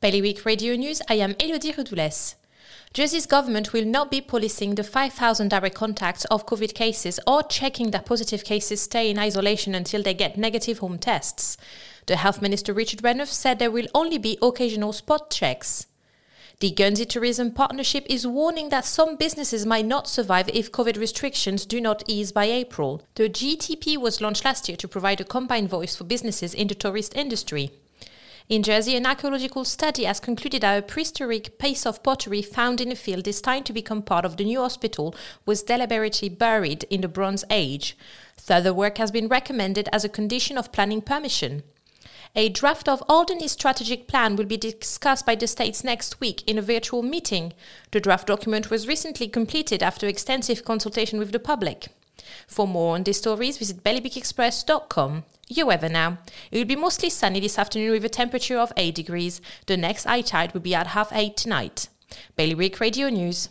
Bailiwick Radio News, I am Elodie Redoules. Jersey's government will not be policing the 5,000 direct contacts of COVID cases or checking that positive cases stay in isolation until they get negative home tests. The Health Minister Richard Renouf said there will only be occasional spot checks. The Guernsey Tourism Partnership is warning that some businesses might not survive if COVID restrictions do not ease by April. The GTP was launched last year to provide a combined voice for businesses in the tourist industry. In Jersey, an archaeological study has concluded that a prehistoric piece of pottery found in a field destined to become part of the new hospital was deliberately buried in the Bronze Age. Further work has been recommended as a condition of planning permission. A draft of Alderney's strategic plan will be discussed by the states next week in a virtual meeting. The draft document was recently completed after extensive consultation with the public. For more on these stories, visit bailiwickexpress.com. Your weather now. It will be mostly sunny this afternoon with a temperature of 8 degrees. The next high tide will be at half 8 tonight. Bailiwick Radio News.